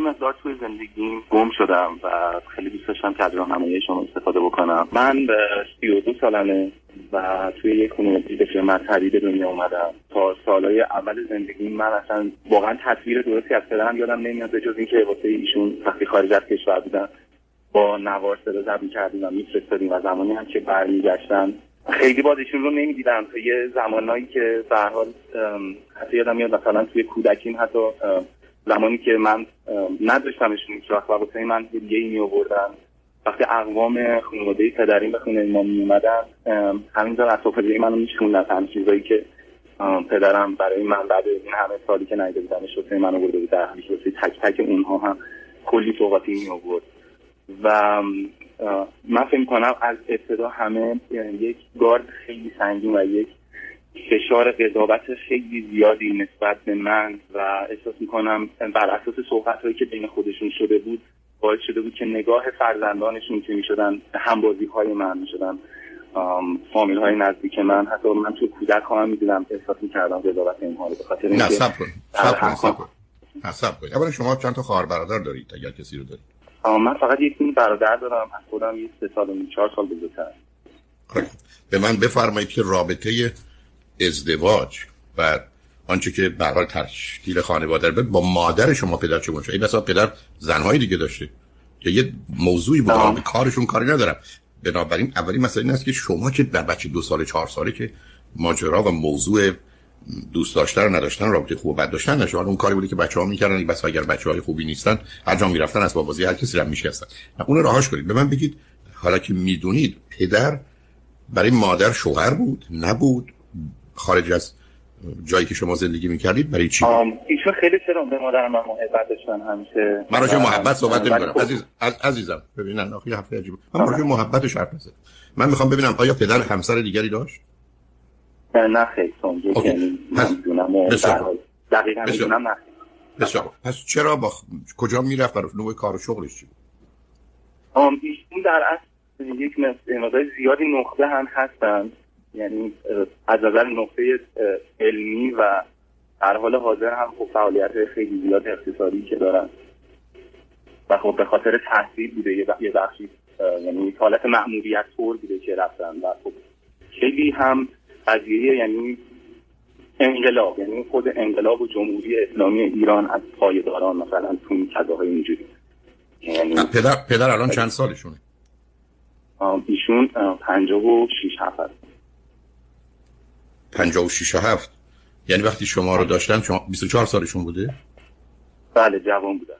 یه مقدار توی زندگیم گم شدم و خیلی دوست داشتم که از راهنمایی شما استفاده بکنم. من به سی و دو سالمه و توی یک خانواده بسیار مذهبی به دنیا اومدم. تا سالهای اول زندگی من اصلا واقعا تصویر درستی از پدرم یادم نمیاد جز اینکه واسه ایشون وقتی خارج از کشور بودن با نوار صدا ضبط کردیم و میفرستادیم و زمانی هم که برمیگشتن خیلی بازشون رو نمی‌دیدم. تا یه زمانایی که به حال حتی یادم میاد مثلا توی کودکیم حتی زمانی که من نداشتمشون هیچ وقت و من هدیه ای می آوردن وقتی اقوام خانواده پدریم به خونه ما می اومدن همینجا اطراف منو میشوندن هم چیزایی که پدرم برای من بعد این همه سالی که نیده بودمش واسه من آورده بود در تک تک اونها هم کلی صحبتی می آورد و من فکر کنم از ابتدا همه یک گارد خیلی سنگین و یک فشار قضاوت خیلی زیادی نسبت به من و احساس می‌کنم بر اساس صحبت هایی که بین خودشون شده بود باعث شده بود که نگاه فرزندانشون که می‌شدن همبازی های من می‌شدن فامیل های نزدیک من حتی من تو کودک ها هم می‌دیدم احساس می‌کردم قضاوت اینها رو به خاطر نه سب کن سب کن اولا شما چند تا خواهر برادر دارید اگر کسی رو دارید؟ من فقط یک برادر دارم از خودم یه سه سال و چهار سال بزرگتر. خب، به من بفرمایید که رابطه ازدواج و آنچه که به حال تشکیل خانواده با مادر شما پدر چه باشه؟ این مثلا پدر زنهای دیگه داشته. که یه موضوعی بود به کارشون کاری ندارم. بنابراین اولین مسئله این است که شما که در بچه دو سال چهار ساله که ماجرا و موضوع دوست داشتن و نداشتن رابطه خوب و بد داشتن نشه. اون کاری بوده که بچه‌ها می‌کردن بس اگر بچه‌های خوبی نیستن هر جا می‌رفتن از بازی هر کسی رو میشکستن. اون راهاش کنید. به من بگید حالا که می‌دونید پدر برای مادر شوهر بود نبود. خارج از جایی که شما زندگی می‌کردید برای چی؟ ایشون خیلی چرا به مادر من محبت داشتن همیشه. من راجع محبت صحبت نمی‌کنم. خب. عزیز عزیزم ببینن آخه حرف عجیبه. من راجع محبتش حرف نزدم من می‌خوام ببینم آیا پدر همسر دیگری داشت؟ نه خیلی یعنی دقیقا می‌دونم نه. بسیار پس چرا با کجا می‌رفت برای نوع کار و شغلش چی؟ ایشون در اصل یک مقدار زیادی نقطه هم هستن. یعنی از نظر نقطه علمی و در حال حاضر هم خب فعالیت خیلی زیاد اقتصادی که دارن. و خب به خاطر تحصیل بوده یه بخشی یعنی حالت معمولیت طور بوده که رفتن و خب خیلی هم قضیه یعنی انقلاب یعنی خود انقلاب و جمهوری اسلامی ایران از پایداران مثلا تو این کذاهای اینجوری. یعنی پدر پدر الان چند سالشونه؟ ایشون پنجاه و شیش هفت هست پنجاه و شیش هفت. یعنی وقتی شما رو داشتن شما 24 سالشون بوده؟ بله جوان بودن.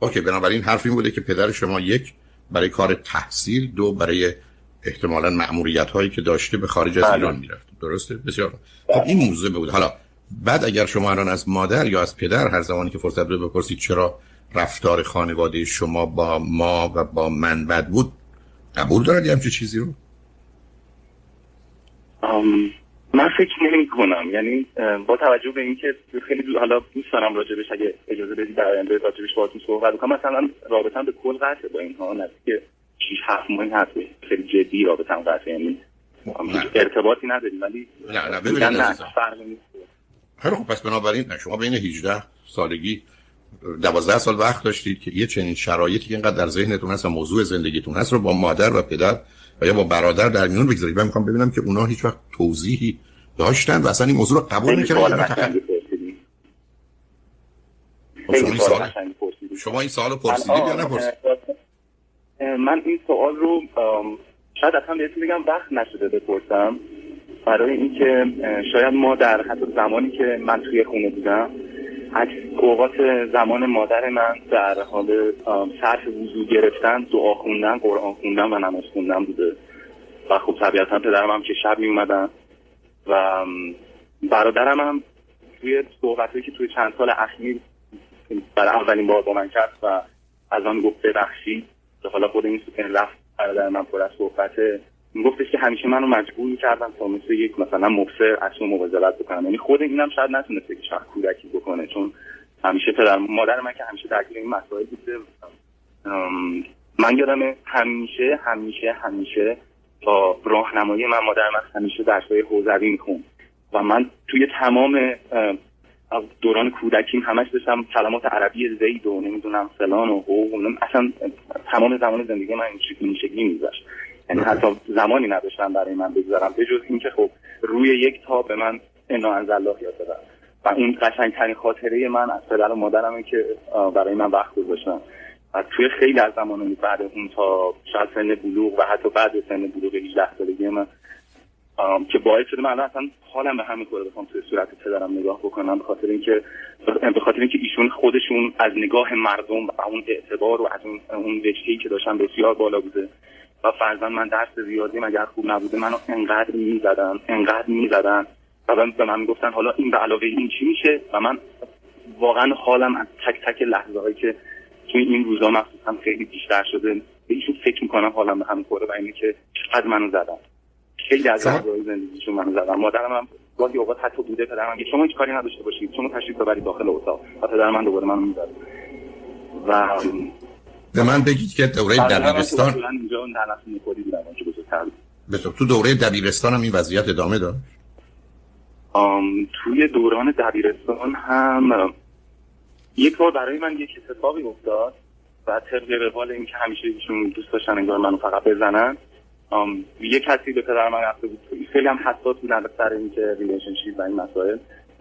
اوکی بنابراین حرف این بوده که پدر شما یک برای کار تحصیل دو برای احتمالا معمولیت هایی که داشته به خارج از بله. ایران می‌رفت. درسته؟ بسیار خب این موضوع بود. حالا بعد اگر شما الان از مادر یا از پدر هر زمانی که فرصت رو بپرسید چرا رفتار خانواده شما با ما و با من بد بود قبول دارد همچه چیزی رو؟ من فکر نمی کنم یعنی با توجه به اینکه خیلی حالا دوست دارم راجبش اگه اجازه بدید در آینده راجبش باهاتون صحبت کنم. مثلا رابطه به کل قطعه با اینها نزدیک 6 7 ماه هست خیلی جدی رابطه قطعه یعنی ارتباطی نداریم. ولی نه نه ببینید خیلی خب پس بنابراین شما بین 18 سالگی دوازده سال وقت داشتید که یه چنین شرایطی که اینقدر در ذهنتون هست و موضوع زندگیتون هست رو با مادر و پدر و یا با برادر در میون بگذارید من می‌خوام ببینم که اونا هیچ وقت توضیحی داشتن و اصلا این موضوع رو قبول می‌کردن خب شما این سوال شما این سوال پرسیدید یا نپرسیدید؟ من این سوال رو شاید اصلا بهتون بگم وقت نشده بپرسم. برای اینکه شاید ما در حتی زمانی که من توی خونه بودم اوقات زمان مادر من در حال صرف وضو گرفتن دعا خوندن قرآن خوندن و نماز خوندن بوده. و خب طبیعتا پدرم هم که شب می اومدن و برادرم هم توی صحبتی که توی چند سال اخیر برای اولین بار با من کرد و از آن گفت ببخشید. حالا خود این رفت برادر من پر از صحبته. گفتش که همیشه منو مجبور می‌کردن تا مثل یک مثلا مبصر از اون مواظبت بکنم یعنی خود اینم شاید نتونسته که شاید کودکی بکنه چون همیشه پدر مادر من که همیشه درگیر این مسائل بوده. من یادم همیشه همیشه همیشه با راهنمایی من مادر من همیشه درسای حوزوی میخون و من توی تمام دوران کودکیم همش داشتم کلمات عربی زید و نمی‌دونم فلان و او اصلا تمام زمان زندگی من این شکلی میذاشت یعنی حتی زمانی نداشتم برای من بگذارم به جز اینکه خب روی یک تا به من انا الله یاد دادن. و این قشنگترین خاطره من از پدر و مادرمه که برای من وقت گذاشتن. و توی خیلی از زمان بعد اون تا شاید سن بلوغ و حتی بعد سن بلوغ 18 سالگی من که باعث شده من اصلا حالم به همین طور بخوام توی صورت پدرم نگاه بکنم به خاطر اینکه به خاطر اینکه ایشون خودشون از نگاه مردم و اون اعتبار و از اون اون که داشتن بسیار بالا بوده. و فرزن من درس زیادی مگر خوب نبوده منو انقدر می‌زدن انقدر می‌زدن و به من می‌گفتن حالا این به علاوه این چی میشه؟ و من واقعا حالم از تک تک لحظه هایی که توی این روزا مخصوصا خیلی بیشتر شده به ایشون فکر می‌کنم حالم به همین خوره و اینه که چقدر منو زدن. خیلی از لحظه زندگیشون منو زدن. مادرم هم گاهی اوقات حتی بوده پدرم میگه شما هیچ کاری نداشته باشید شما تشریف ببرید داخل اتاق. و پدر من دوباره منو می‌زد. و به من بگید که دوره دبیرستان تو دوره دبیرستان هم این وضعیت ادامه داشت توی دوران دبیرستان هم یک بار برای من یک اتفاقی افتاد و طبق روال این که همیشه ایشون دوست داشتن انگار منو فقط بزنن یه کسی به پدر من رفته بود. خیلی هم حساس بودن به سر اینکه relationship و این مسائل.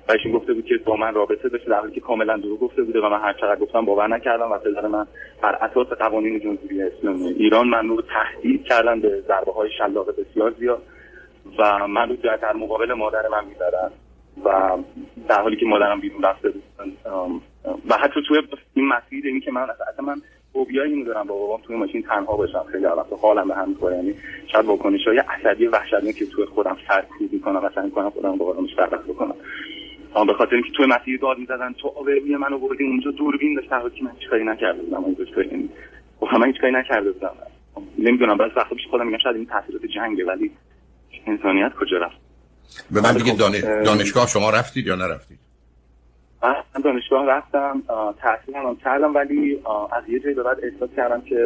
و ایشون گفته بود که با من رابطه داشته در حالی که کاملا دروغ گفته بوده و من هر چقدر گفتم باور نکردن و پدر من بر اساس قوانین جمهوری اسلامی ایران من رو تهدید کردن به ضربه های شلاق بسیار زیاد و من رو در مقابل مادر من می‌زدن و در حالی که مادرم بیرون رفته بود و حتی توی این مسیر این که من اصلا من فوبیایی اینو دارم با بابام توی ماشین تنها باشم خیلی وقت حالم به هم می‌خوره یعنی شاید واکنش های عصبی وحشتناکی که توی خودم سرکوب می‌کنم سعی می‌کنم خودم با آرامش برقرار بکنم. به خاطر اینکه توی مسیر داد می‌زدن تو آبروی منو بردی اونجا دوربین داشت که من هیچ کاری نکرده بودم. اون این خب من هیچ کاری نکرده بودم. نمی‌دونم بعضی وقتا پیش خودم میگم شاید این تاثیرات جنگه ولی انسانیت کجا رفت؟ به من دیگه خب، دانشگاه شما رفتید یا نرفتید؟ من دانشگاه رفتم تحصیل هم کردم ولی از یه جایی به بعد احساس کردم که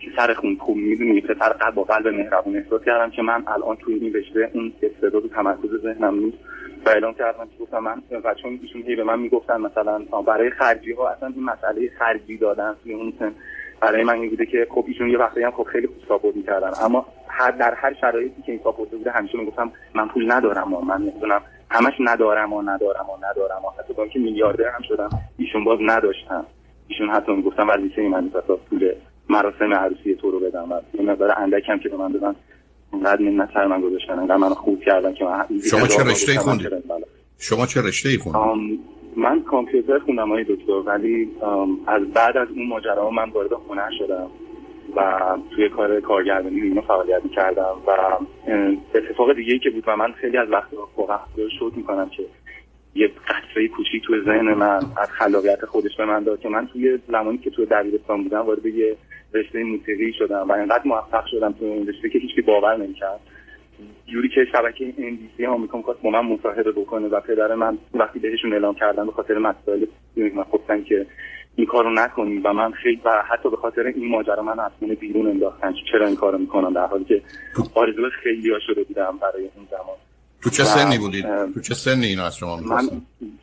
که سر خون خوب می‌دونی پسر قلب با قلب مهربون احساس کردم که من الان توی این رشته اون استعداد و تمرکز ذهنم نیست. و اعلام کردم که گفتم من و چون ایشون هی به من می‌گفتن مثلا برای خرجی ها اصلا این مسئله خرجی دادن توی اون برای من این بوده که خب ایشون یه وقتی هم خب خیلی خوب ساپورت می‌کردن. اما هر در هر شرایطی که این ساپورت بوده همیشه می‌گفتم من پول ندارم و من نمی‌دونم همش ندارم و ندارم و ندارم و حتی که میلیاردر هم شدم ایشون باز نداشتم ایشون حتی می‌گفتم وظیفه من پول مراسم عروسی تو رو بدم و این مقدار اندک هم که به من دادن اونقدر منت سر من گذاشتن انقدر من خوب کردن که من شما چه رشته خوندید شما چه رشته خوندید من کامپیوتر خوندم های دکتر ولی از بعد از اون ماجرا من وارد هنر شدم و توی کار کارگردانی اینو فعالیت کردم و اتفاق دیگه ای که بود و من خیلی از وقت واقعا شد می‌کنم که یه قطره کوچی توی ذهن من از خلاقیت خودش به من داد که من توی زمانی که توی دبیرستان بودم وارد یه رشته موسیقی شدم و اینقدر موفق شدم توی این رشته که هیچکی باور نمی‌کرد. جوری که شبکه سی آمریکا می‌خواست با من مصاحبه بکنه و پدر من وقتی بهشون اعلام کردن به خاطر مسائل من گفتن که این کارو نکنی و من خیلی و حتی به خاطر این ماجرا من از بیرون انداختن. چرا این کارو می‌کنم؟ در حالی که آرزو خیلی ها شده بودم برای اون زمان. تو چه سنی بودید؟ تو چه سنی اینا از شما من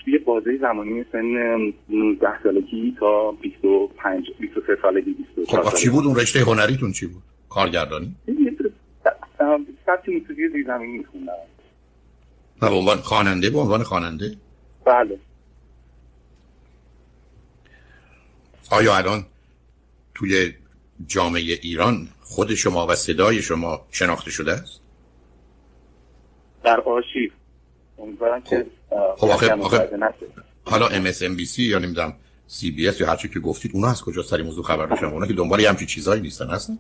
توی بازه زمانی سن 19 سالگی تا 25 23 سالگی 24 خب چی بود اون رشته هنریتون چی بود؟ کارگردانی؟ سبت موسیقی زیرزمینی میخوندم به عنوان خواننده به عنوان خواننده؟ بله آیا الان توی جامعه ایران خود شما و صدای شما شناخته شده است؟ در آرشیو. امیدوارم که خب. آخه, آخه حالا MSNBC یا نمی‌دونم CBS یا هرچی که گفتید اونا از کجا سری موضوع خبر داشتن؟ اونا که دنبال یه همچین چیزایی نیستن هستن؟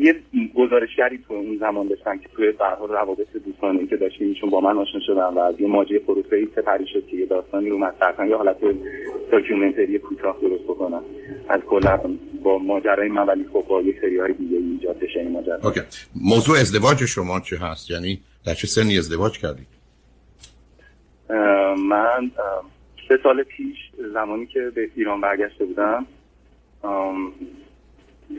یه گزارشگری تو اون زمان داشتن که توی برها روابط دوستانه که داشتیم چون با من آشنا شدن و از یه ماجه پروسه سپری شد که یه داستانی رو مطرح یه حالت داکیومنتری کوتاه درست بکنن. از کلا با ماجرای من ولی خب با یه سری های دیگه ایجاد بشه این ماجرا. اوکی. موضوع ازدواج شما چه هست؟ یعنی در چه سنی ازدواج کردید؟ من سه سال پیش زمانی که به ایران برگشته بودم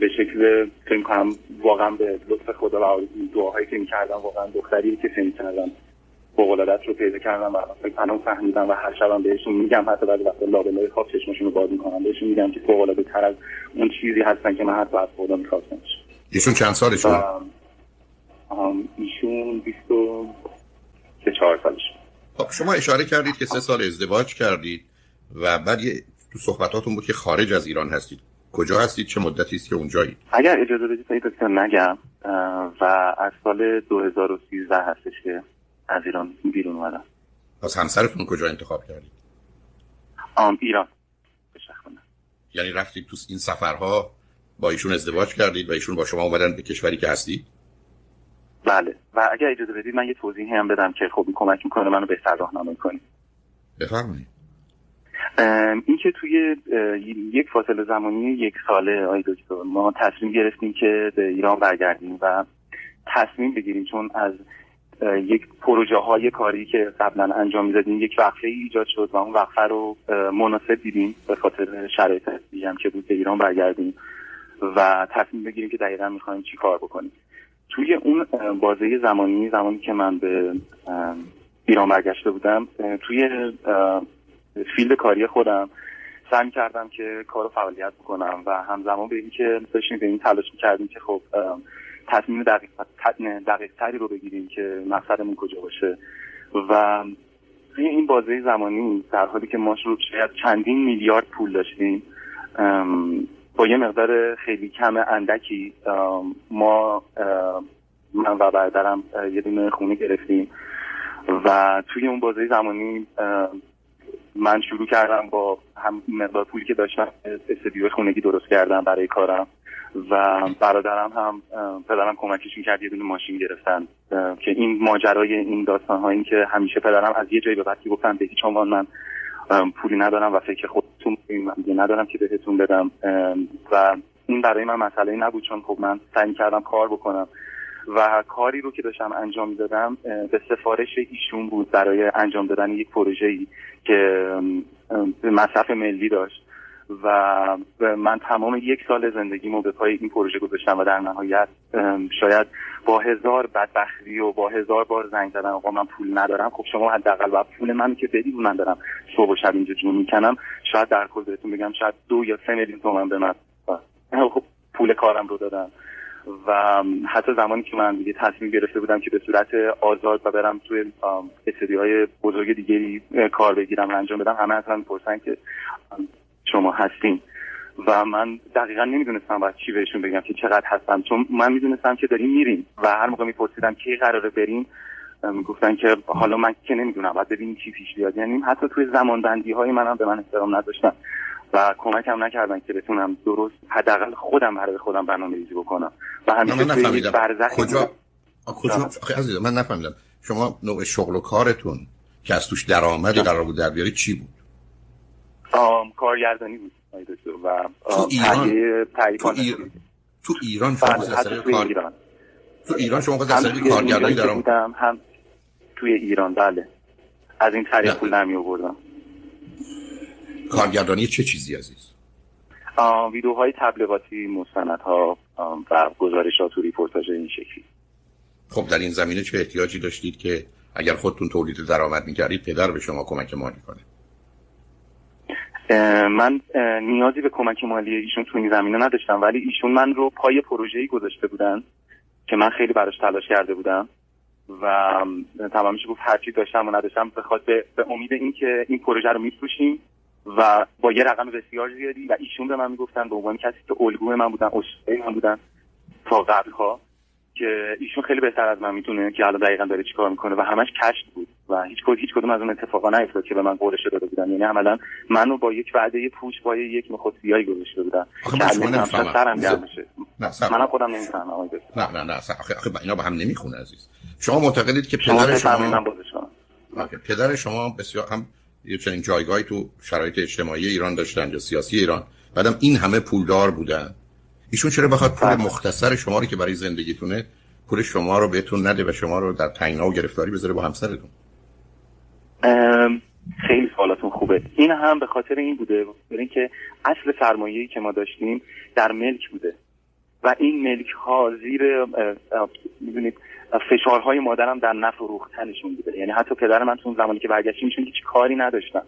به شکل فکر کنم واقعا به لطف خدا و دعاهایی که می‌کردم واقعا دختری که فکر کردم فوق رو پیدا کردم و الان فهمیدم و هر شبم بهشون میگم. حتی بعد وقت لابلای خواب چشمشون رو باز می‌کنم. بهشون میگم که فوق العاده تر از اون چیزی هستن که من حتی از خدا می‌خواستم. ایشون چند سالشون ایشون 24 سالش خب شما اشاره کردید که سه سال ازدواج کردید و بعد یه تو صحبتاتون بود که خارج از ایران هستید. کجا هستید؟ چه مدتی است که اونجایید اگر اجازه بدید سعید نگم و از سال 2013 هستش که از ایران بیرون اومدم. پس همسرتون کجا انتخاب کردید؟ آم ایران. یعنی رفتید تو این سفرها با ایشون ازدواج کردید و ایشون با شما اومدن به کشوری که هستید؟ بله. و اگر اجازه بدید من یه توضیحی هم بدم که خب کمک می‌کنه منو بهتر راهنمایی کنید. بفرمایید. این که توی یک فاصله زمانی یک ساله آی دکتر ما تصمیم گرفتیم که به ایران برگردیم و تصمیم بگیریم چون از یک پروژه های کاری که قبلا انجام می‌دادیم یک وقفه ایجاد شد و اون وقفه رو مناسب دیدیم به خاطر شرایط هم که بود به ایران برگردیم و تصمیم بگیریم که دقیقا می‌خوایم چی کار بکنیم. توی اون بازه زمانی زمانی که من به ایران برگشته بودم توی فیلد کاری خودم سعی کردم که کار و فعالیت بکنم و همزمان به اینکه داشتیم به این تلاش کردیم که خب تصمیم دقیق, دقیق تری رو بگیریم که مقصدمون کجا باشه. و توی این بازه زمانی در حالی که ما شروع شاید چندین میلیارد پول داشتیم با یه مقدار خیلی کم اندکی ما من و برادرم یه دونه خونه گرفتیم. و توی اون بازه زمانی من شروع کردم با هم مقدار پولی که داشتم استدیو خونگی درست کردم برای کارم. و برادرم هم پدرم کمکش می‌کرد یه دونه ماشین گرفتن که این ماجرای این داستان ها این که همیشه پدرم از یه جایی به بعد گفتن به هیچ عنوان من پولی ندارم و فکر خودتون ندارم که بهتون بدم و این برای من مسئله نبود چون خب من سعی کردم کار بکنم و کاری رو که داشتم انجام دادم به سفارش ایشون بود برای انجام دادن یک پروژه‌ای که مصرف ملی داشت. و من تمام یک سال زندگیمو به پای این پروژه گذاشتم و در نهایت شاید با هزار بدبختی و با هزار بار زنگ زدن آقا من پول ندارم. خب شما حداقل و پول من که بدید من دارم صبح و شب اینجا جون می‌کنم. شاید در کل بهتون بگم شاید دو یا سه میلیون تومن به من خب پول کارم رو دادم و حتی زمانی که من دیگه تصمیم گرفته بودم که به صورت آزاد و برم توی استودی های بزرگ دیگری کار بگیرم و انجام بدم همه اصلا می‌پرسن که شما هستین. و من دقیقا نمی‌دونستم باید چی بهشون بگم که چقدر هستم. چون من می‌دونستم که داریم میریم و هر موقع میپرسیدم کی قراره بریم می‌گفتن که حالا من که نمی‌دونم. باید ببینیم چی پیش بیاد. یعنی حتی توی زمان بندی های منم به من احترام نداشتن و کمکم نکردن که بتونم درست حداقل خودم برای خودم برنامه ریزی بکنم. و همیشه من نفهمیدم. کجا؟ کجا؟ عزیز من نفهمیدم. شما نوع شغل و کارتون که از توش درآمدی قرار بود در بیاری چی بود؟ کارگردانی بود و تو ایران تو, ایران تو ایران بله، کار ایران. تو ایران شما از کارگردانی درآمد هم توی ایران بله. از این طریق پول نمی آوردم کارگردانی چه چیزی عزیز؟ ویدیوهای تبلیغاتی مستندها و گزارشات و ریپورتاج این شکلی. خب در این زمینه چه احتیاجی داشتید که اگر خودتون تولید درآمد می‌کردید پدر به شما کمک مالی کنه؟ من نیازی به کمک مالی ایشون تو این زمینه نداشتم ولی ایشون من رو پای پروژه‌ای گذاشته بودن که من خیلی براش تلاش کرده بودم و تمامش گفت هرچی داشتم و نداشتم به, به امید اینکه این پروژه رو میفروشیم و با یه رقم بسیار زیادی و ایشون به من می‌گفتن به عنوان کسی که الگوی من بودن اسطوره من بودن تا قبلها که ایشون خیلی بهتر از من می‌تونه که حالا دقیقا داره چیکار می‌کنه و همش کشت بود. و هیچ کدوم هیچ کدوم از اون اتفاقا نیفتاد که به من قولش داده بودن. یعنی عملا منو با یک وعده پوش با یک مخوت سیاهی گذاشته بودن. سرم گرم بشه. منم خودم نمی‌فهمم نه نه نه آخه آخه اینا با هم نمی‌خونه عزیز. شما معتقدید که پدر شما پدر شما بسیار هم یه چنین جایگاهی تو شرایط اجتماعی ایران داشتن یا سیاسی ایران. بعدم این همه پولدار بودن. ایشون چرا بخواد پول بله. مختصر شما رو که برای زندگیتونه پول شما رو بهتون نده و شما رو در تنگنا و گرفتاری بذاره با همسرتون؟ خیلی سوالاتون خوبه. این هم به خاطر این بوده برای اینکه اصل سرمایه‌ای که ما داشتیم در ملک بوده. و این ملک ها زیر می‌دونید فشارهای مادرم در نفع روختنشون بوده. یعنی حتی پدر من تو زمانی که برگشتیم هیچ کاری نداشتن.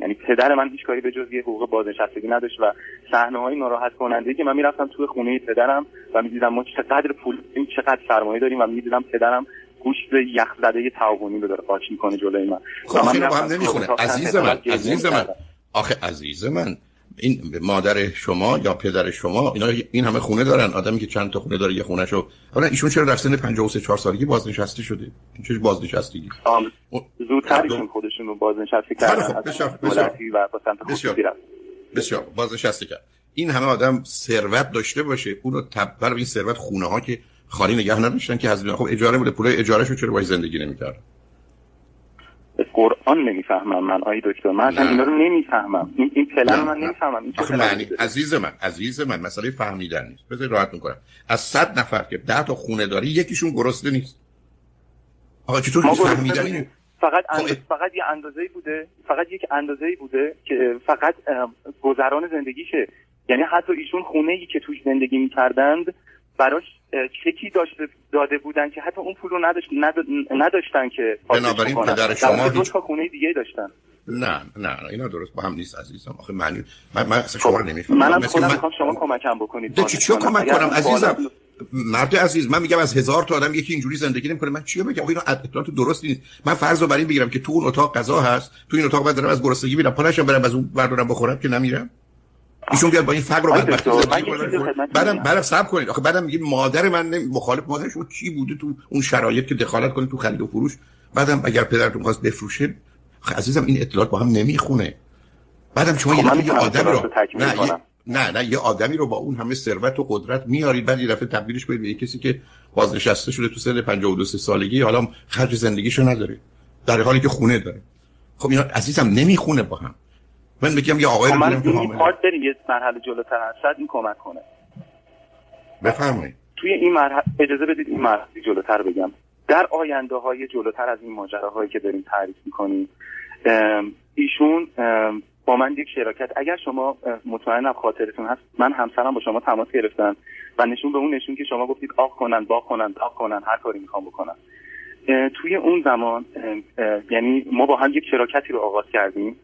یعنی پدر من هیچ کاری به جز یه حقوق بازنشستگی نداشت و صحنه های ناراحت کننده که من می‌رفتم توی خونه پدرم و می‌دیدم ما چقدر پول چقدر سرمایه داریم و می‌دیدم پدرم گوشت یخ زده تعاونی رو داره قاچ می‌کنه جلوی من. خب من با هم نمی‌خونه. عزیز من عزیز من. آخه عزیز من این مادر شما یا پدر شما اینا این همه خونه دارن. آدمی که چند تا خونه داره یه خونه شو حالا ایشون چرا در سن 53 4 سالگی بازنشسته شده؟ این چه بازنشستگی؟ زودتر ایشون خودشون رو بازنشسته کردن. خب بسیار بسیار. بسیار. بازنشسته کرد. این همه آدم ثروت داشته باشه. اون رو تبر این ثروت خونه ها که خالی نگه نداشتن که هزینه خب اجاره بوده پول اجاره شو چرا باید زندگی نمی‌کرد قرآن نمی‌فهمم من آی دکتر. من اینا رو نمی‌فهمم. این این پلن من نمی‌فهمم. این معنی عزیز من عزیز من مسئله فهمیدن نیست. بذار راحت می‌کنم. از صد نفر که ده تا خونه داری یکیشون گرسنه نیست. آقا چطور فهمیدن فقط خب، فقط یه اندازه‌ای بوده. فقط یک اندازه‌ای بوده که فقط گذران زندگیشه. یعنی حتی ایشون خونه ای که توش زندگی می‌کردند براش چکی داشته داده بودن که حتی اون پول رو نداشت نداشتن که بنابراین پدر شما هیچ خونه دیگه داشتن. نه نه اینا درست با هم نیست عزیزم. آخه معنی من من اصلا شما رو نمی‌فهمم. منم خودم می‌خوام شما کمکم بکنید. چی چی کمک کنم؟ عزیزم مرد عزیز من میگم از هزار تا آدم یکی اینجوری زندگی نمی‌کنه. من چی بگم؟ اینا اطلاعات درست نیست. من فرض رو بر این بگیرم که تو اون اتاق غذا هست. تو این اتاق بعد دارم از گرسنگی میرم. پانشم برم از اون بردارم بخورم که نمیرم. ایشون بیاد با این فقر رو بعد بعدم بعدم صبر کنید. آخه بعدم میگه مادر من مخالف مادر شما کی بوده تو اون شرایط که دخالت کنه تو خرید و فروش؟ بعدم اگر پدرتون خواست بفروشه عزیزم این اطلاعات با هم نمی‌خونه. بعدم شما خب، یه آدمی رو نه نه نه یه آدمی رو با اون همه ثروت و قدرت میارید بعد یه دفعه تبدیلش کنید به کسی که بازنشسته شده تو سن 52 سالگی حالا خرج زندگیشو نداره. در حالی که خونه داره. خب اینا عزیزم نمی‌خونه با هم. من میگم یه آقای رو من این پارت بریم یه مرحله جلوتر شاید این کمک کنه. بفرمایید. توی این مرحله اجازه بدید این مرحله جلوتر بگم. در آینده های جلوتر از این ماجراهایی که داریم تعریف می‌کنیم ایشون با من یک شراکت. اگر شما مطمئنم خاطرتون هست من همسرم با شما تماس گرفتن و نشون به اون نشون که شما گفتید آق کنن با کنن داغ کنن هر کاری می‌خوام بکنن توی اون زمان یعنی ما با هم یک شراکتی رو آغاز کردیم.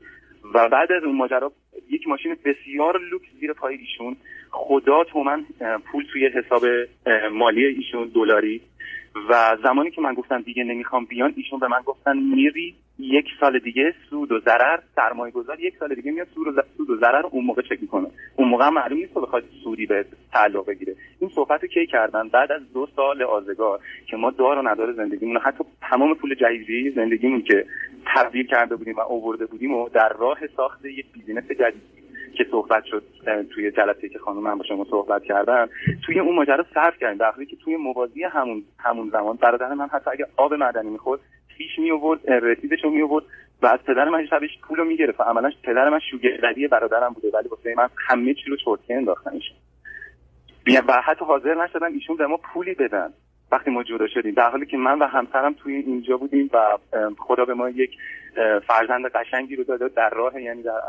و بعد از اون ماجرا یک ماشین بسیار لوکس زیر پای ایشون. خدا تومن پول توی حساب مالی ایشون دلاری. و زمانی که من گفتم دیگه نمی‌خوام بیان ایشون به من گفتن میری یک سال دیگه سود و ضرر سرمایه گذار یک سال دیگه میاد سود و سود و ضرر اون موقع چک می‌کنه. اون موقع معلوم نیست بخواد سودی به تعلق بگیره. این صحبت رو کی کردن؟ بعد از دو سال آزگار که ما دار و ندار زندگیمون حتی تمام پول جهیزی زندگیمون که تبدیل کرده بودیم و آورده بودیم و در راه ساخت یک بیزینس جدید که صحبت شد توی جلسه که خانم من با شما صحبت کردن توی اون ماجرا صرف کردیم. در که توی موازی همون همون زمان برادر من حتی اگه آب معدنی می‌خورد پیش می آورد رسیدش می آورد و از پدر من شبش پول رو می‌گرفت و عملا پدر من شوگردی برادرم بوده. ولی واسه من همه چی رو چرتکه انداختنش و حتی حاضر نشدن ایشون به ما پولی بدن وقتی ما جدا شدیم. در حالی که من و همسرم توی اینجا بودیم و خدا به ما یک فرزند قشنگی رو داده در راه یعنی در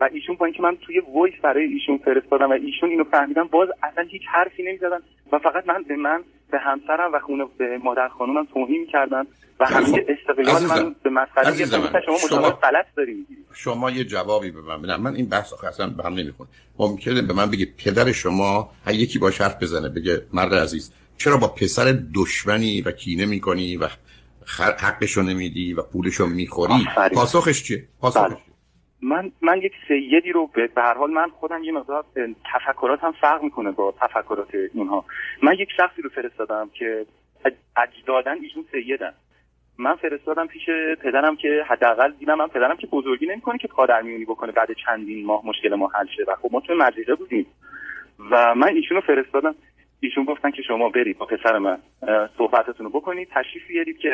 و ایشون با اینکه من توی وایس برای ایشون فرستادم و ایشون اینو فهمیدن باز اصلا هیچ حرفی نمی‌زدن و فقط من به من به همسرم و خونه به مادر خانومم توهین کردن و همه استقلال من به مسئله شما شما غلط دارید شما یه جوابی به من بدن من این بحث اصلا به هم نمی‌خونه ممکنه به من بگید پدر شما یکی با حرف بزنه بگه مرد عزیز چرا با پسر دشمنی و کینه می‌کنی و حقشو نمیدی و پولشو می‌خوری؟ پاسخش چیه؟ پاسخش. بله. من من یک سیدی رو به هر حال من خودم یه مقدار تفکراتم فرق می‌کنه با تفکرات اینها من یک شخصی رو فرستادم که اجدادن ایشون سیدن. من فرستادم پیش پدرم که حداقل دیدم من پدرم که بزرگی نمی‌کنه که پادر میونی بکنه بعد چندین ماه مشکل ما حل شه. و خب ما توی مدرسه بودیم. و من ایشون رو فرستادم. ایشون گفتن که شما برید با پسر من. صحبتتون رو بکنید تشریف بیارید که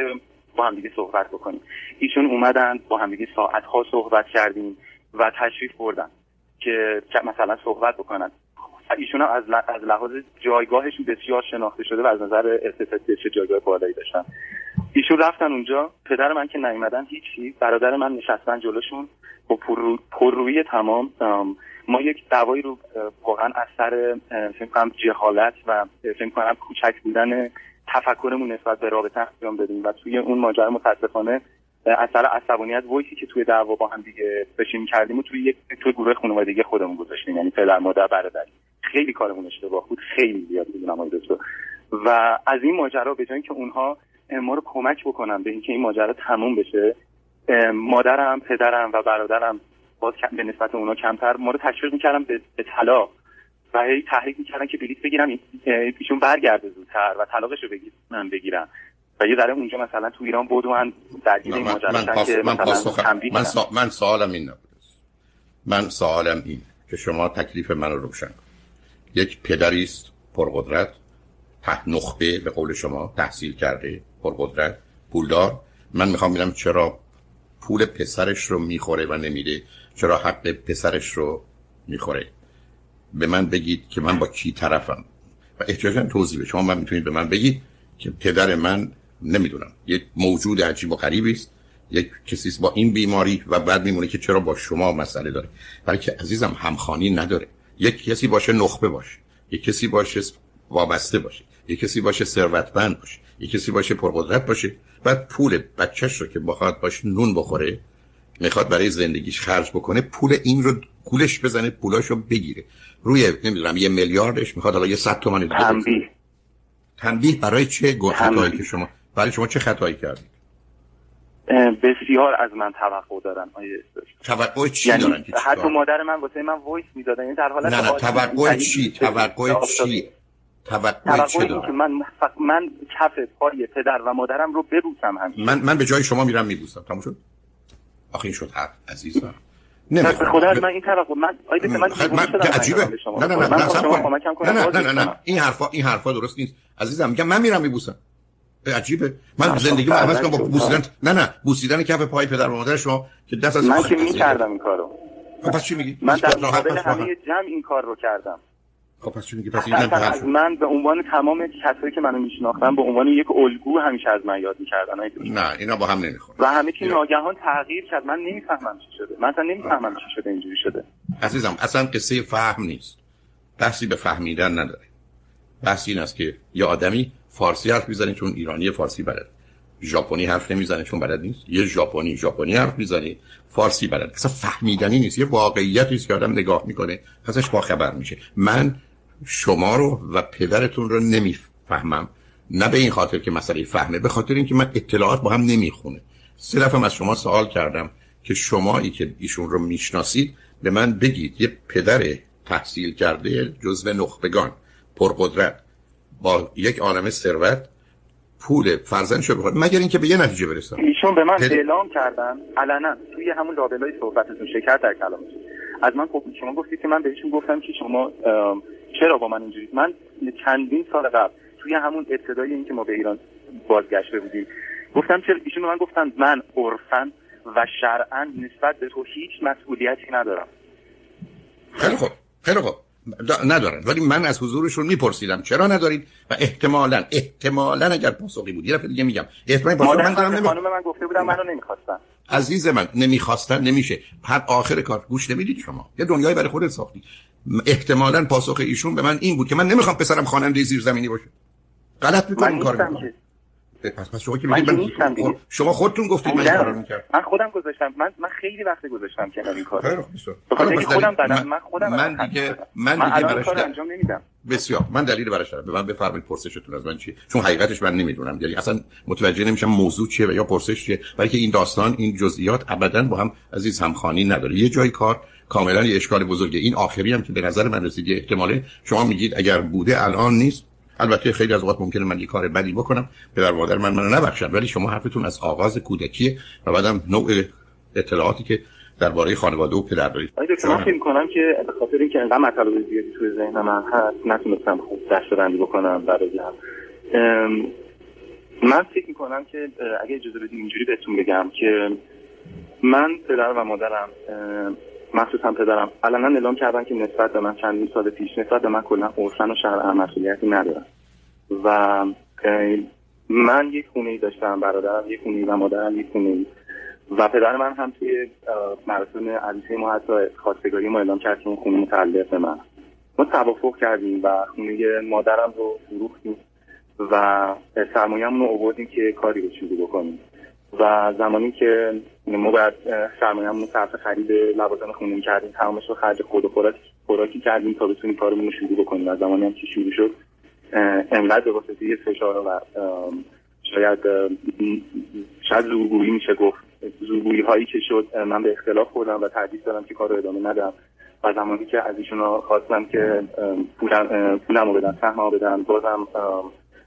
با هم دیگه صحبت بکنیم. ایشون اومدن با هم دیگه ساعت ها صحبت کردیم و تشریف بردن که مثلا صحبت بکنن. ایشون هم از, از لحاظ جایگاهشون بسیار شناخته شده و از نظر چه جایگاه بالایی داشتن. ایشون رفتن اونجا. پدر من که نیومدن هیچی. برادر من نشستن جلوشون با پررویی تمام. ما یک دعوایی رو واقعا اثر فکر کنم جهالت و فکر کنم کوچک بودن تفکرمون نسبت به رابطه انجام بدیم و توی اون ماجرا متاسفانه اثر عصبانیت وایسی که توی دعوا با هم دیگه بشیم کردیم و توی یک توی گروه خانوادگی خودمون گذاشتیم یعنی پدر مادر برادری خیلی کارمون اشتباه بود خیلی زیاد بود دکتر. و از این ماجرا به جای که اونها ما رو کمک بکنن به اینکه این ماجرا تموم بشه مادرم پدرم و برادرم باز به نسبت اونا کمتر ما رو تشویق می‌کردن به, به طلاق. و هی تحریک می‌کردن که بلیط بگیرم ایشون برگرده زودتر و طلاقش رو من بگیرم. و یه ذره اونجا مثلا تو ایران بود من درگیر این ماجرا من, پاس من, من, سا... من سوالم این نبود. من سوالم این که شما تکلیف من رو روشن یک پدری است پرقدرت ته نخبه به قول شما تحصیل کرده پرقدرت پولدار. من می‌خوام ببینم چرا پول پسرش رو می‌خوره و نمیده. چرا حق پسرش رو می‌خوره. به من بگید که من با کی طرفم. و احتیاجا توضیح به شما من می‌تونید به من بگید که پدر من نمی‌دونم. یک موجود عجیب و غریبی است. یک کسی با این بیماری و بعد میمونه که چرا با شما مسئله داره. برای که عزیزم همخانی نداره. یک کسی باشه نخبه باشه. یک کسی باشه وابسته باشه. یک کسی باشه ثروتمند باشه. یک کسی باشه پرقدرت باشه. بعد پول بچهش رو که بخواد باش نون بخوره می‌خواد برای زندگیش خرج بکنه پول این رو گولش بزنه پولاشو بگیره. روی نمی‌دونم یه میلیاردش می‌خواد حالا یه صد تومن تنبیه. تنبیه برای چه خطایی که شما برای شما چه خطایی کردید؟ بسیار از من توقع دارن توقع چی یعنی دارن حتی مادر من واسه من وایس می‌دادن یعنی در حالت نه نه توقع چی؟ توقع چی؟ توقع چه دارن؟ که من من کف پای پدر و مادرم رو ببوسم همیشه من من به جای شما میرم میبوسم. تموم شد؟ آخه این شد حق عزیزم. نه خدا از من این توقع من آیده من من عجیبه. نه نه نه نه نه نه نه این حرفا این حرفا درست نیست. عزیزم میگم من میرم میبوسم. عجیبه. من زندگی رو عوض کنم با بوسیدن نه نه. بوسیدن کف پای پدر و مادر شما که دست از من که می‌کردم این کارو. خب پس چی میگی؟ من در مقابل همه جمع این کار رو کردم. خب پس میگی؟ پس این از من به عنوان تمام کسایی که منو میشناختن به عنوان یک الگو همیشه از من یاد می‌کردن. نه اینا با هم نمی‌خوره و همه چی ناگهان تغییر کرد. من نمی‌فهمم چی شده. من اصلا نمی‌فهمم چی شده اینجوری شده. عزیزم اصلا قصه فهم نیست. بحثی به فهمیدن نداره بحث این است که یه آدمی فارسی حرف می‌زنه چون ایرانی فارسی بلد. ژاپنی حرف نمی‌زنه چون بلد نیست. یه ژاپنی ژاپنی حرف می‌زنه فارسی بلد. اصلا فهمیدنی نیست. یه واقعیتی است که آدم نگاه می‌کنه ازش با خبر میشه. من شما رو و پدرتون رو نمی‌فهمم. نه به این خاطر که مسئله فهمه به خاطر اینکه من اطلاعات با هم نمی‌خونه. سه دفعه از شما سوال کردم که شمایی که ایشون رو می‌شناسید به من بگید یه پدر تحصیل کرده جزو نخبگان پرقدرت با یک عالم ثروت پول فرزندشو بخواد. مگر اینکه به یه نتیجه برسن ایشون به من پد... اعلام کردن علنا توی همون لابلای صحبتتون شکر در کلامش از من خب شما گفتید که من بهشون گفتم که شما چرا با من اینجوری؟ من چندین سال قبل توی همون ابتدای اینکه ما به ایران بازگشته بودیم گفتم چرا؟ ایشون من گفتن من عرفا و شرعا نسبت به تو هیچ مسئولیتی ندارم. خیلی خوب خیلی خوب. ندارن ولی من از حضورشون میپرسیدم چرا ندارید؟ و احتمالا احتمالا اگر پاسخی بود یه دفعه دیگه میگم. احتمالا پاسخ من دارم نمی... خانم من گفته بودم منو نمی‌خواستن. عزیز من نمی‌خواستن نمیشه. هر آخر کار گوش نمی‌دید شما. یه دنیای برای خودت ساختی. احتمالا پاسخ ایشون به من این بود که من نمی‌خوام پسرم خواننده زیرزمینی باشه. غلط می‌کنم کار می‌کنم پس پس شما که من, من شما خودتون گفتید من کارو می‌کردم. من خودم گذاشتم. من من خیلی وقت گذاشتم که این کارو. خیلی خودم بدم من خودم من دیگه من دیگه براش انجام نمیدم. بسیار. من دلیل براش دارم. به من بفرمایید پرسشتون از من چیه. چون حقیقتش من نمی‌دونم. یعنی اصلا متوجه نمیشم موضوع چیه و یا پرسش چیه. برای که این داستان این جزئیات ابدا با هم عزیز همخوانی نداره. یه جای کار کاملا یه اشکال بزرگه. این آخری هم که به نظر من رسید احتماله شما میگید اگر بوده الان نیست. البته خیلی از اوقات ممکنه من یه کار بدی بکنم. پدر مادر من منو نبخشن ولی شما حرفتون از آغاز کودکیه و بعدم نوع اطلاعاتی که درباره خانواده و پدر دارید. شما فکر کنم که به خاطر اینکه انقدر مطالب زیادی توی ذهن من هست نتونستم خوب دستبندی بکنم برای من فکر می‌کنم که اگه اجازه بدید اینجوری بهتون بگم که من پدر و مادرم مخصوصا پدرم. علنا اعلام کردن که نسبت به من چندین سال پیش نسبت به من کلا عرفن و شرعا مسئولیتی ندارن و من یک خونه ای داشتم برادرم یک خونه و مادرم یک خونه ای و پدر من هم توی مراسم عروسی ما حتی خواستگاری ما اعلام کرد که اون خونه متعلق به من. ما توافق کردیم و خونه مادرم رو فروختیم و سرمایه‌مون رو آوردیم که کاری رو شروع بکنیم. و زمانی که ما باید سرمایه‌مون صرف خرید لوازم خونه کردیم تمامش رو خرج خود و خوراکی کردیم تا بتونیم کارمون رو شروع بکنیم. و زمانی هم که شروع شد انقدر به واسطه فشار و شاید شاید زورگویی میشه گفت. زورگویی هایی که شد من به اختلاف خوردم و تردید دارم که کار رو ادامه ندم. و زمانی که از ایشون خواستم که پولم رو بدن سهم بدن بازم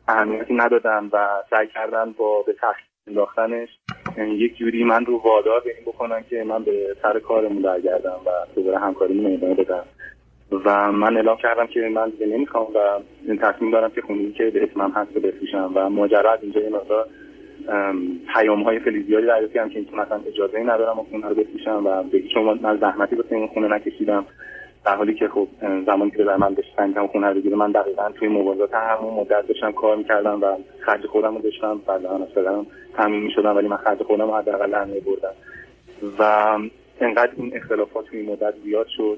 اهمیتی ندادن و سعی کردن با به تخت انداختنش. یک جوری من رو وادار به این بکنن که من به سر کارمون برگردم و دوباره همکاریمون ادامه بدم. و من اعلام کردم که من دیگه نمی‌خوام و این تصمیم دارم که خونه که به اسمم هست بفروشم و ماجرا از اینجا یه پیام های خیلی زیادی دریافتی که این مثلا اجازه ندارم و خونه رو بفروشم و به هیچ من زحمتی واسه این خونه نکشیدم. در حالی که خب زمانی که به من بهش خونه رو بگیره من دقیقا توی موازات همون مدت داشتم کار می‌کردم و خرج خودم رو داشتم از پدرم تامین می‌شدم ولی من خرج خودم رو حداقل درمی بردم. و انقدر این اختلافات توی مدت زیاد شد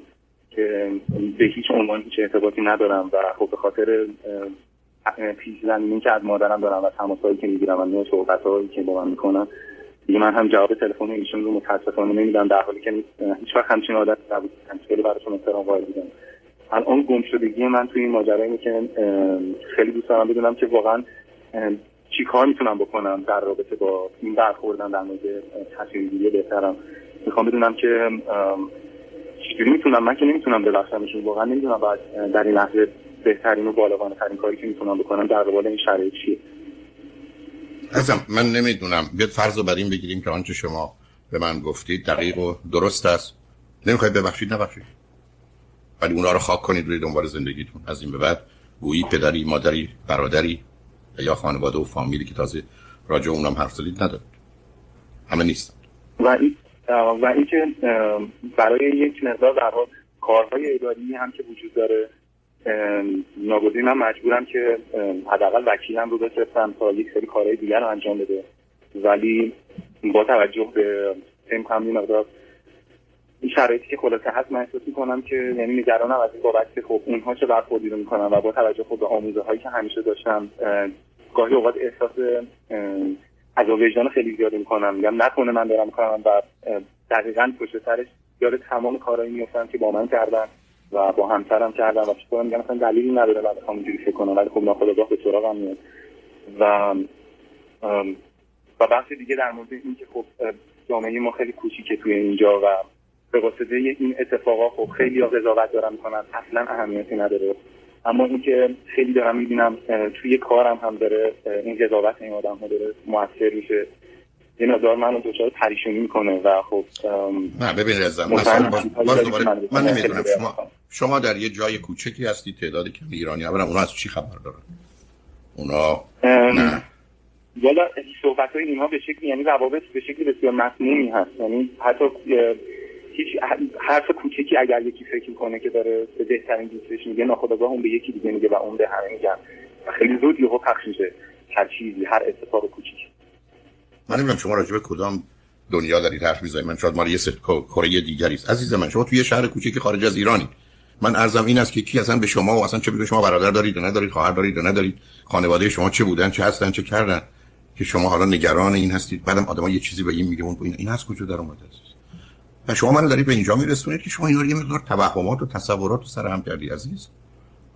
که به هیچ عنوان هیچ ارتباطی ندارم و خب به خاطر پیش زمینی که از مادرم دارم و تماسهایی که می‌گیرم و نوع صحبتهایی که با من می‌کنم دیگه من هم جواب تلفن ایشون رو متاسفانه نمیدم در حالی که هیچ وقت همچین عادت نبود. خیلی براشون احترام قائل بودم. الان گم شدگی من توی این ماجرا که خیلی دوست دارم بدونم که واقعا چی کار می‌تونم بکنم در رابطه با این برخوردن در مورد تصمیمگیری بهترم. می‌خوام بدونم که چجوری می‌تونم من که نمی‌تونم ببخشمشون. واقعا نمی‌دونم بعد در این لحظه بهترین و بالغانه ترین کاری که می‌تونم بکنم در قبال این شرایط چیه. ازم من نمی‌دونم. بیاد فرض رو بر این بگیریم که آنچه شما به من گفتید دقیق و درست است. نمی‌خواید ببخشید؟ نبخشید. ولی اونا رو خاک کنید روی دنبال زندگیتون. از این به بعد گویی پدری مادری برادری یا خانواده و فامیلی که تازه راجع اونم حرف زدید ندارد. همه نیستن. و این و برای یک مقدار در کارهای اداری هم که وجود داره ناگزیر من مجبورم که حداقل وکیلم رو بفرستم تا یک سری کارهای دیگر رو انجام بده. ولی با توجه به تیم همین مقدار این شرایطی که خلاصه هست من احساس می‌کنم که یعنی نگرانم از این بابت که خب اونها چه برخوردی رو می‌کنن و با توجه خب به آموزه هایی که همیشه داشتم گاهی اوقات احساس از وجدان خیلی زیادی می‌کنم. میگم نکنه من دارم می‌کنم و دقیقا پشت سرش یاد تمام کارهایی میفتم که با من کردن. و با همسرم کردم و چطور میگم مثلا دلیلی نداره بخوام اینجوری فکر کنم ولی خب ناخودآگاه به سراغم میاد. و و بحث دیگه در مورد این که خب جامعه ما خیلی کوچیکه توی اینجا و به واسطه این اتفاقا خب خیلی قضاوت دارم می‌کنن. اصلا اهمیتی نداره. اما اینکه خیلی دارم می‌بینم توی کارم هم داره این قضاوت این آدم ها داره موثر میشه. یه مقدار منو دچار پریشونی می‌کنه و خب نه ببین رزم مثلا باز, دوباره من نمی‌دونم. شما شما در یه جای کوچکی هستی تعدادی که ایرانی. ها اونا از چی خبر دارن؟ اونا نه. والا صحبت های اینها به شکلی یعنی روابط به شکلی بسیار مسمومی هست. یعنی حتی هیچ حرف کوچکی اگر یکی فکر می‌کنه که داره به بهترین دوستش میگه ناخودآگاه اون به یکی دیگه میگه و اون به همه میگن و خیلی زود یهو پخش میشه. هر چیزی هر اتفاق کوچیکی. من نمی‌دونم شما راجع به کدام دنیا دارید حرف می‌زنید. من شاید مال یه کره دیگری است عزیز من شما توی شهر کوچیک خارج از ایرانی. من ارزم این است که کی اصلا به شما و اصلا چه به شما برادر دارید و ندارید خواهر دارید و ندارید خانواده شما چه بودن چه هستن چه کردن که شما حالا نگران این هستید. بعدم آدم یه چیزی به این میگه اون این از کجا در اومده است؟ و شما من دارید به اینجا میرسونید که شما اینا یه مقدار توهمات و تصورات رو سر هم کردی عزیز.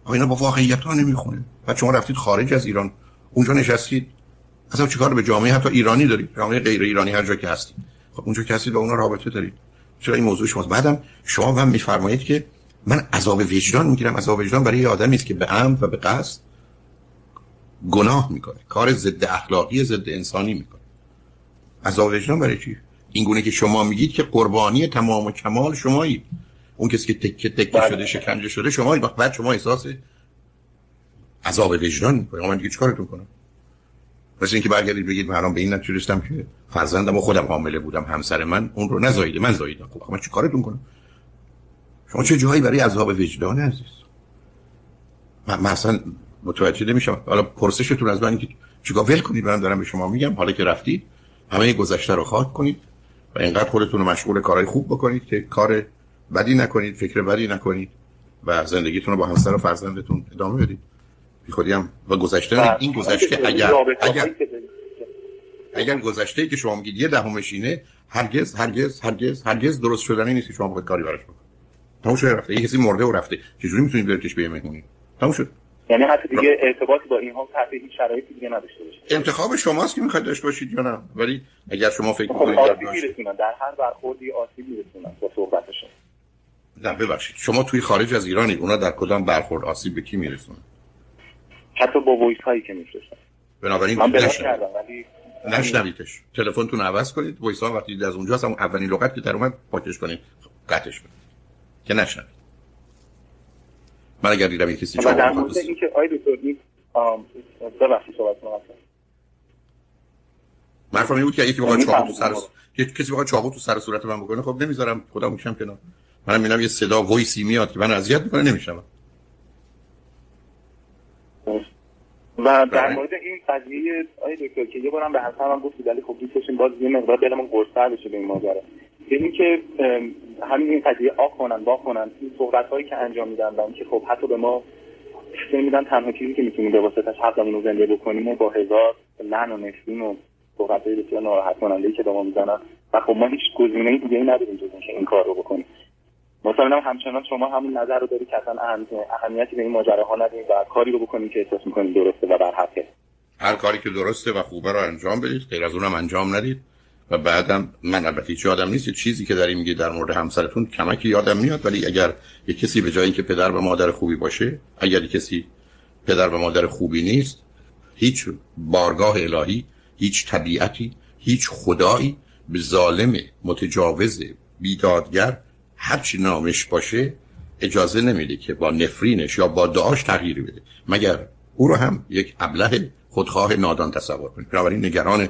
اینا با واقعیت ها نمی‌خونه. بعد شما رفتید خارج از ایران اونجا نشستید. اصلا چیکار به جامعه حتی ایرانی دارید جامعه غیر ایرانی هر جا که هستید خب اونجا که هستید با اونا رابطه دارید چرا این موضوع شماست؟ بعدم شما هم میفرمایید که من عذاب وجدان می‌گیرم. عذاب وجدان برای آدمی است که به عمد و به قصد گناه می‌کنه. کار ضد اخلاقی ضد انسانی می‌کنه. عذاب وجدان برای چی؟ این گونه که شما میگید که قربانی تمام و کمال شمایید اون کسی که تکه تکه بله. شده شکنجه شده شمایید بعد شما احساس عذاب وجدان می‌کنید من دیگه چیکارتون کنم؟ مثل اینکه برگردید بگید من به این نتیجه که فرزندم و خودم حامله بودم همسر من اون رو نزاییده من زاییدم خب من چی کارتون کنم؟ شما چه جایی برای عذاب وجدان عزیز؟ من, من اصلا متوجه نمیشم. حالا پرسشتون از من که چیکار ول کنید من دارم به شما میگم. حالا که رفتید همه گذشته رو خاک کنید و اینقدر خودتون رو مشغول کارهای خوب بکنید که کار بدی نکنید فکر بدی نکنید و زندگیتون رو با همسر و فرزندتون ادامه بدید. بی خودی هم. و گذشته بله. این گذشته اگر اگر اگر گذشته که شما میگید یه دهمشینه هرگز هرگز هرگز هرگز درست شدنی نیست که شما بخواید کاری براش بکنید. تموم شده رفته. یه کسی مرده و رفته. چجوری می‌تونید بریدش به مهمونی؟ تموم شد. یعنی حتی دیگه ارتباطی با این ها تحت هیچ شرایطی دیگه نداشته باشه انتخاب شماست که می‌خواید داشته باشید یا نه. ولی اگر شما فکر خب می‌کنید آسیب میرسونن. در هر برخوردی آسیب میرسونن با صحبتشون. نه ببخشید. شما توی خارج از ایرانید اونا در کدام برخورد آسیب به کی میرسونن؟ حتی با وایس هایی که میفرستن بنابراین من کردم ولی نشنویدش. تلفنتون عوض کنید. وایس ها وقتی از اونجاست همون اولین لغت که در اومد پاکش کنید. قطعش کنید. که نشنوید. من اگر دیدم یه کسی شما در مورد اینکه آی دکتر ببخشید صحبت من این بود که یکی بخواد چاقو تو سر فهمیدم. یه کسی بخواد چاقو تو سر صورت من بکنه خب نمی‌ذارم. خودم میشم کنار. منم می‌بینم یه صدا وایسی میاد که من اذیت می‌کنه نمیشم و در بله. مورد این قضیه آی دکتر که یه بارم به حسن هم گفتید ولی خب دوست داشتیم باز یه مقدار دلمون گرسنه بشه به این ماجرا. یعنی که همین این قضیه آ کنن با کنن این صحبت هایی که انجام میدن و اینکه خب حتی به ما میدن تنها چیزی که می‌تونیم به واسطش حقمون رو زنده بکنیم و با هزار لعن و نفرین و صحبت های بسیار ناراحت کننده که به ما می‌زنن. و خب ما هیچ گزینه دیگه ای نداریم جز اینکه این کار رو بکنیم. مثلا همچنان شما همون نظر رو دارید که اصلا اهم- اهمیتی به این ماجراها ندیم و کاری رو بکنیم که احساس می‌کنیم درسته و بر حقه. هر کاری که درسته و خوبه رو انجام بدید غیر از اونم انجام ندید و بعدم من البته هیچ یادم نیست چیزی که داریم میگه در مورد همسرتون کمکی یادم میاد ولی اگر یه کسی به جای اینکه پدر و مادر خوبی باشه اگر کسی پدر و مادر خوبی نیست هیچ بارگاه الهی هیچ طبیعتی هیچ خدایی به ظالم متجاوز بیدادگر هرچی نامش باشه اجازه نمیده که با نفرینش یا با دعاش تغییری بده. مگر او رو هم یک ابله خودخواه نادان تصور کنید. بنابراین نگران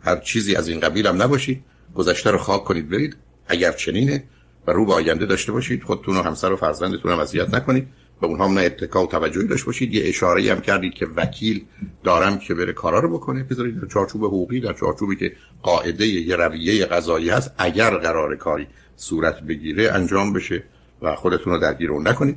هر چیزی از این قبیل هم نباشید. گذشته رو خاک کنید برید. اگر چنینه و رو به آینده داشته باشید خودتون و همسر و فرزندتون هم اذیت نکنید. به اونها هم نه اتکا و توجهی داشته باشید. یه اشاره هم کردید که وکیل دارم که بره کارا رو بکنه. بذارید در چارچوب حقوقی در چارچوبی که قاعده یه رویه قضایی هست. اگر قرار کاری صورت بگیره انجام بشه و خودتون رو درگیر اون نکنید.